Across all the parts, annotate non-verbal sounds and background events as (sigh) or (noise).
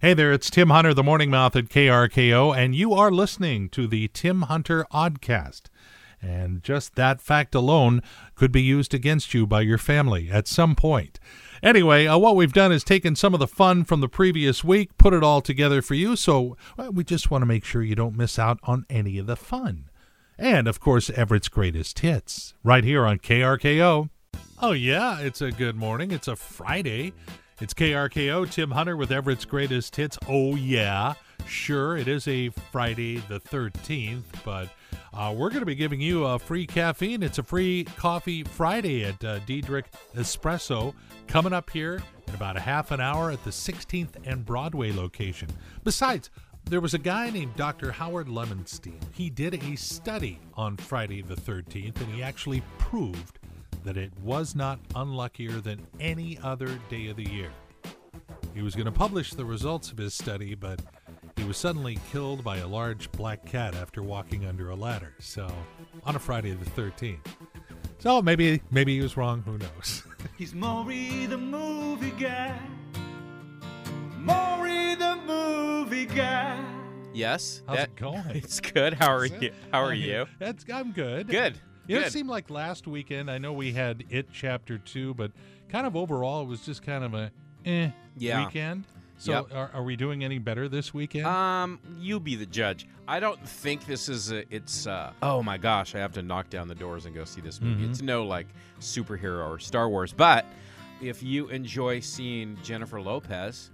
Hey there, it's Tim Hunter, the Morning Mouth at KRKO, and you are listening to the Tim Hunter Oddcast. And just that fact alone could be used against you by your family at some point. Anyway, uh, what we've done is taken some of the fun from the previous week, put it all together for you, so well, we just want to make sure you don't miss out on any of the fun. And, of course, Everett's greatest hits, right here on KRKO. Oh, yeah, it's a good morning. It's a Friday. It's KRKO, Tim Hunter with Everett's greatest hits. Oh, yeah. Sure, it is a Friday the 13th, but uh, we're going to be giving you a free caffeine. It's a free coffee Friday at uh, Diedrich Espresso coming up here in about a half an hour at the 16th and Broadway location. Besides, there was a guy named Dr. Howard Lemonstein. He did a study on Friday the 13th, and he actually proved that it was not unluckier than any other day of the year. He was going to publish the results of his study, but he was suddenly killed by a large black cat after walking under a ladder. So, on a Friday the 13th. So maybe maybe he was wrong. Who knows? (laughs) He's Maury the movie guy. Maury the movie guy. Yes. How's that- it going? (laughs) It's good. How are you? How are I mean, you? That's I'm good. Good. You know, it seemed like last weekend. I know we had it chapter two, but kind of overall, it was just kind of a eh Yeah. weekend. So, Yep. are, are we doing any better this weekend? Um, you be the judge. I don't think this is a, it's uh oh my gosh, I have to knock down the doors and go see this movie. Mhm. It's no like superhero or Star Wars, but if you enjoy seeing Jennifer Lopez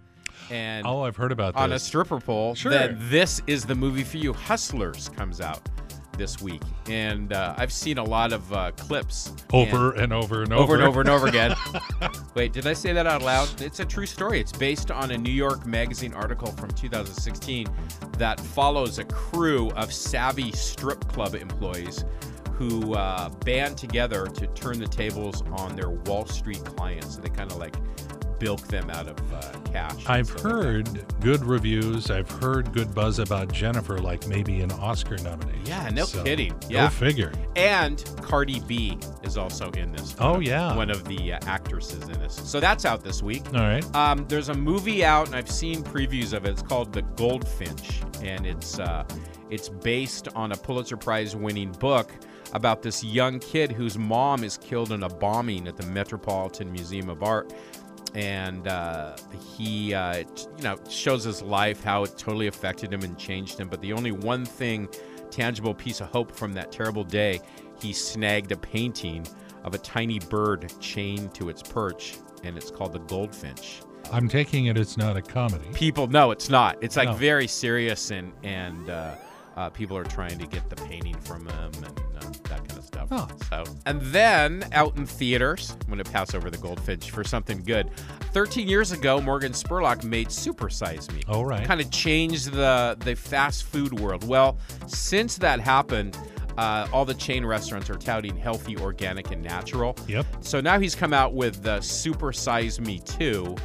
and oh, I've heard about on a stripper pole, Sure. then this is the movie for you. Hustlers comes out this week, and uh, I've seen a lot of uh, clips and- over and over and over over and over and over again. (laughs) Wait, did I say that out loud? It's a true story. It's based on a New York Magazine article from 2016 that follows a crew of savvy strip club employees who uh, band together to turn the tables on their Wall Street clients. So they kind of like bilk them out of uh, cash. I've stuff like heard good reviews. I've heard good buzz about Jennifer, like maybe an Oscar nomination. Yeah, no So, kidding. Go Yeah. figure. And Cardi B is also in this. Oh, One of- yeah. One of the uh, actresses in this. So that's out this week. All right. Um, there's a movie out, and I've seen previews of it. It's called The Goldfinch, and it's uh, it's based on a Pulitzer Prize-winning book about this young kid whose mom is killed in a bombing at the Metropolitan Museum of Art, and uh, he uh, you know shows his life how it totally affected him and changed him. But the only one thing, tangible piece of hope from that terrible day, he snagged a painting of a tiny bird chained to its perch, and it's called the Goldfinch I'm taking it it's not a comedy. people no it's not it's like No. very serious and and uh, uh, people are trying to get the painting from him and uh, that kind stuff Oh. so and then out in theaters i'm going to pass over the goldfinch for something good 13 years ago morgan spurlock made super size me All right. kind of changed the the fast food world well since that happened uh, all the chain restaurants are touting healthy organic and natural Yep. so now he's come out with the Super Size Me 2,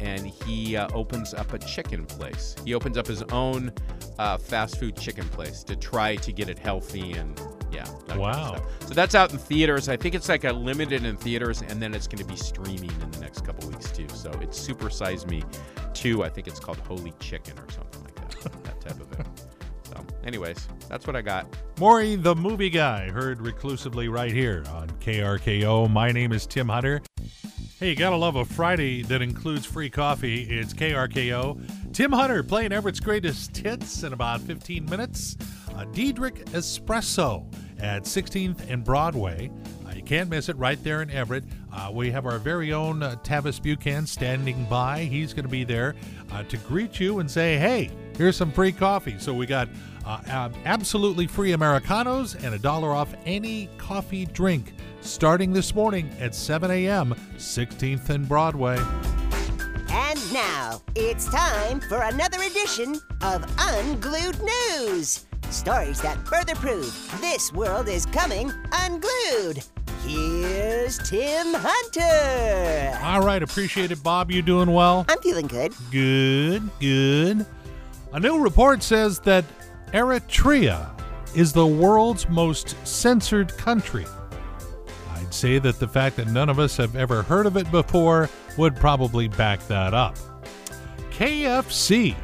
and he uh, opens up a chicken place. He opens up his own uh, fast food chicken place to try to get it healthy and yeah. that kind of Wow. So that's out in theaters. I think it's like a limited in theaters, and then it's going to be streaming in the next couple weeks too. So it's Super Size Me 2. I think it's called Holy Chicken or something like that. (laughs) that type of it. So, anyways, that's what I got. Maury, the movie guy, heard reclusively right here on KRKO. My name is Tim Hunter. Hey, you gotta love a Friday that includes free coffee. It's KRKO. Tim Hunter playing Everett's greatest hits in about 15 minutes. A Diedrich Espresso at 16th and Broadway. Uh, you can't miss it right there in Everett. Uh, we have our very own uh, Tavis Buchan standing by. He's going to be there uh, to greet you and say, hey, here's some free coffee. So we got uh, ab- absolutely free Americanos and a dollar off any coffee drink starting this morning at 7 a.m., 16th and Broadway. And now it's time for another edition of Unglued News. Stories that further prove this world is coming unglued. Here's Tim Hunter. All right, appreciate it, Bob. You doing well? I'm feeling good. Good, good. A new report says that Eritrea is the world's most censored country. I'd say that the fact that none of us have ever heard of it before would probably back that up. KFC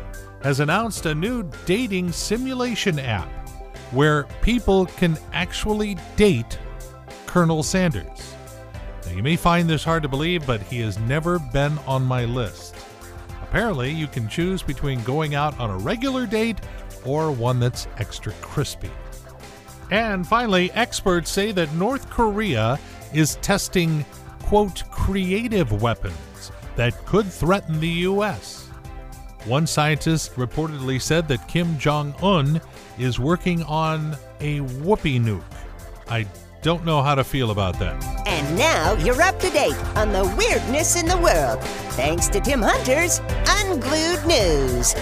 has announced a new dating simulation app where people can actually date Colonel Sanders. Now, you may find this hard to believe, but he has never been on my list. Apparently, you can choose between going out on a regular date or one that's extra crispy. And finally, experts say that North Korea is testing, quote, creative weapons that could threaten the U.S. One scientist reportedly said that Kim Jong un is working on a whoopee nuke. I don't know how to feel about that. And now you're up to date on the weirdness in the world, thanks to Tim Hunter's Unglued News.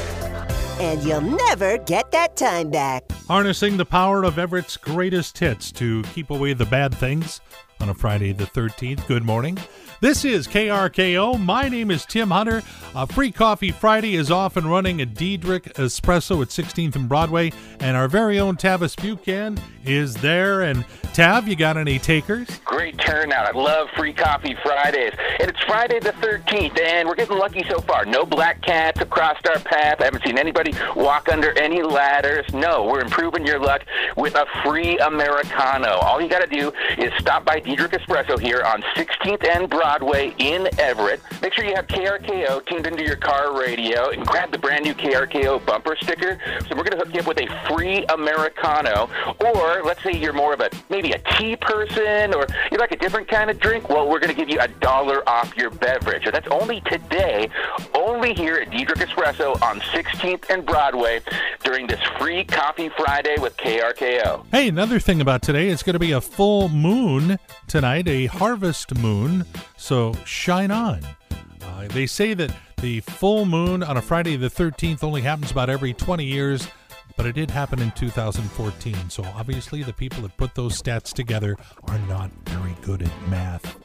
And you'll never get that time back. Harnessing the power of Everett's greatest hits to keep away the bad things on a Friday the 13th. Good morning. This is KRKO. My name is Tim Hunter. Uh, Free Coffee Friday is off and running at Diedrich Espresso at 16th and Broadway, and our very own Tavis Buchan is there. And Tav, you got any takers? Great turnout. I love Free Coffee Fridays. And it's Friday the 13th, and we're getting lucky so far. No black cats have crossed our path. I haven't seen anybody walk under any ladders. No, we're improving your luck with a free Americano. All you got to do is stop by Diedrich Espresso here on 16th and Broadway in Everett. Make sure you have KRKO tuned into your car radio and grab the brand new KRKO bumper sticker. So we're going to hook you up with a free Americano. Or let's say you're more of a maybe a tea person or you like a different kind of drink. Well, we're going to give you a dollar off your beverage. And that's only today, only here at Diedrich Espresso on 16th and Broadway during this free Coffee Friday with KRKO. Hey, another thing about today, it's going to be a full moon tonight, a harvest moon, so shine on. Uh, they say that the full moon on a Friday the 13th only happens about every 20 years, but it did happen in 2014. So obviously, the people that put those stats together are not very good at math.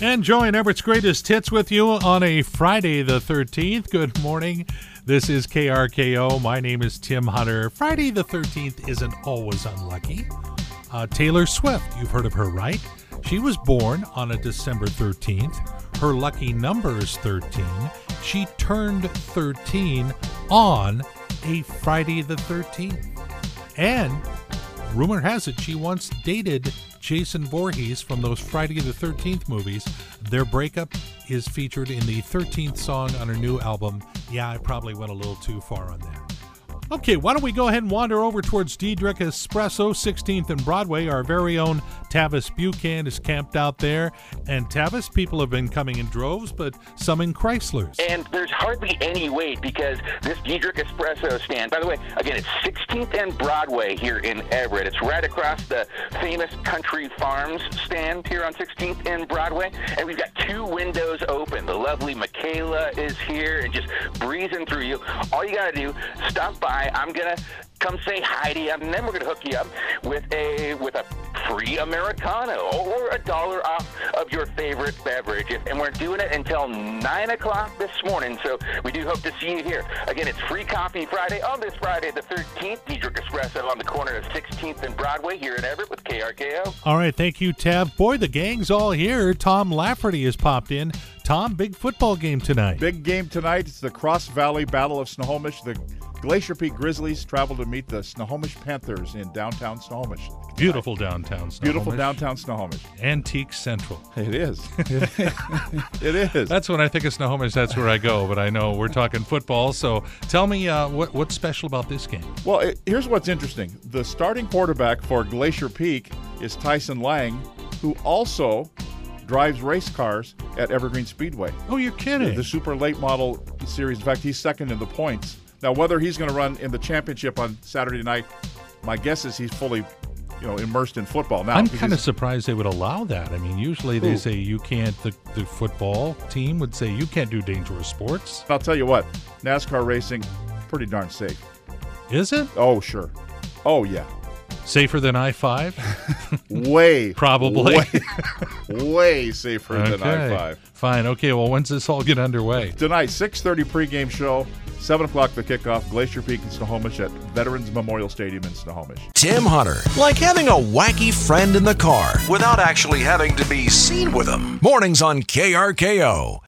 Enjoying Everett's greatest hits with you on a Friday the 13th. Good morning. This is KRKO. My name is Tim Hunter. Friday the 13th isn't always unlucky. Uh, Taylor Swift, you've heard of her, right? She was born on a December 13th. Her lucky number is 13. She turned 13 on a Friday the 13th. And rumor has it she once dated Jason Voorhees from those Friday the 13th movies. Their breakup is featured in the 13th song on her new album. Yeah, I probably went a little too far on that. Okay, why don't we go ahead and wander over towards Diedrich Espresso, 16th and Broadway. Our very own Tavis Buchan is camped out there. And Tavis, people have been coming in droves, but some in Chryslers. And there's hardly any wait because this Diedrich Espresso stand, by the way, again, it's 16th and Broadway here in Everett. It's right across the famous Country Farms stand here on 16th and Broadway. And we've got two windows open. The lovely Michaela is here and just breezing through you. All you got to do, stop by. I'm going to come say hi to you, and then we're going to hook you up with a with a free Americano or a dollar off of your favorite beverage. And we're doing it until 9 o'clock this morning, so we do hope to see you here. Again, it's Free Coffee Friday on this Friday, the 13th. Diedrich Espresso on the corner of 16th and Broadway here in Everett with KRKO. All right, thank you, Tav. Boy, the gang's all here. Tom Lafferty has popped in. Tom, big football game tonight. Big game tonight. It's the Cross Valley Battle of Snohomish. The Glacier Peak Grizzlies travel to meet the Snohomish Panthers in downtown Snohomish. Beautiful downtown Snohomish. Beautiful downtown Snohomish. Antique Central. It is. (laughs) it is. That's when I think of Snohomish, that's where I go. But I know we're talking football. So tell me uh, what, what's special about this game? Well, it, here's what's interesting. The starting quarterback for Glacier Peak is Tyson Lang, who also drives race cars at Evergreen Speedway. Oh, you're kidding. The super late model series. In fact, he's second in the points. Now, whether he's going to run in the championship on Saturday night, my guess is he's fully, you know, immersed in football now. I'm kind of surprised they would allow that. I mean, usually they say you can't, the, the football team would say you can't do dangerous sports. I'll tell you what, NASCAR racing, pretty darn safe. Is it? Oh, sure. Oh, yeah. Safer than I 5? (laughs) Way. Probably. Way, way safer than I-5. Fine. Okay, well, when's this all get underway? Tonight, 6.30 pregame show, 7 o'clock the kickoff, Glacier Peak in Snohomish at Veterans Memorial Stadium in Snohomish. Tim Hunter, like having a wacky friend in the car without actually having to be seen with him. Mornings on KRKO.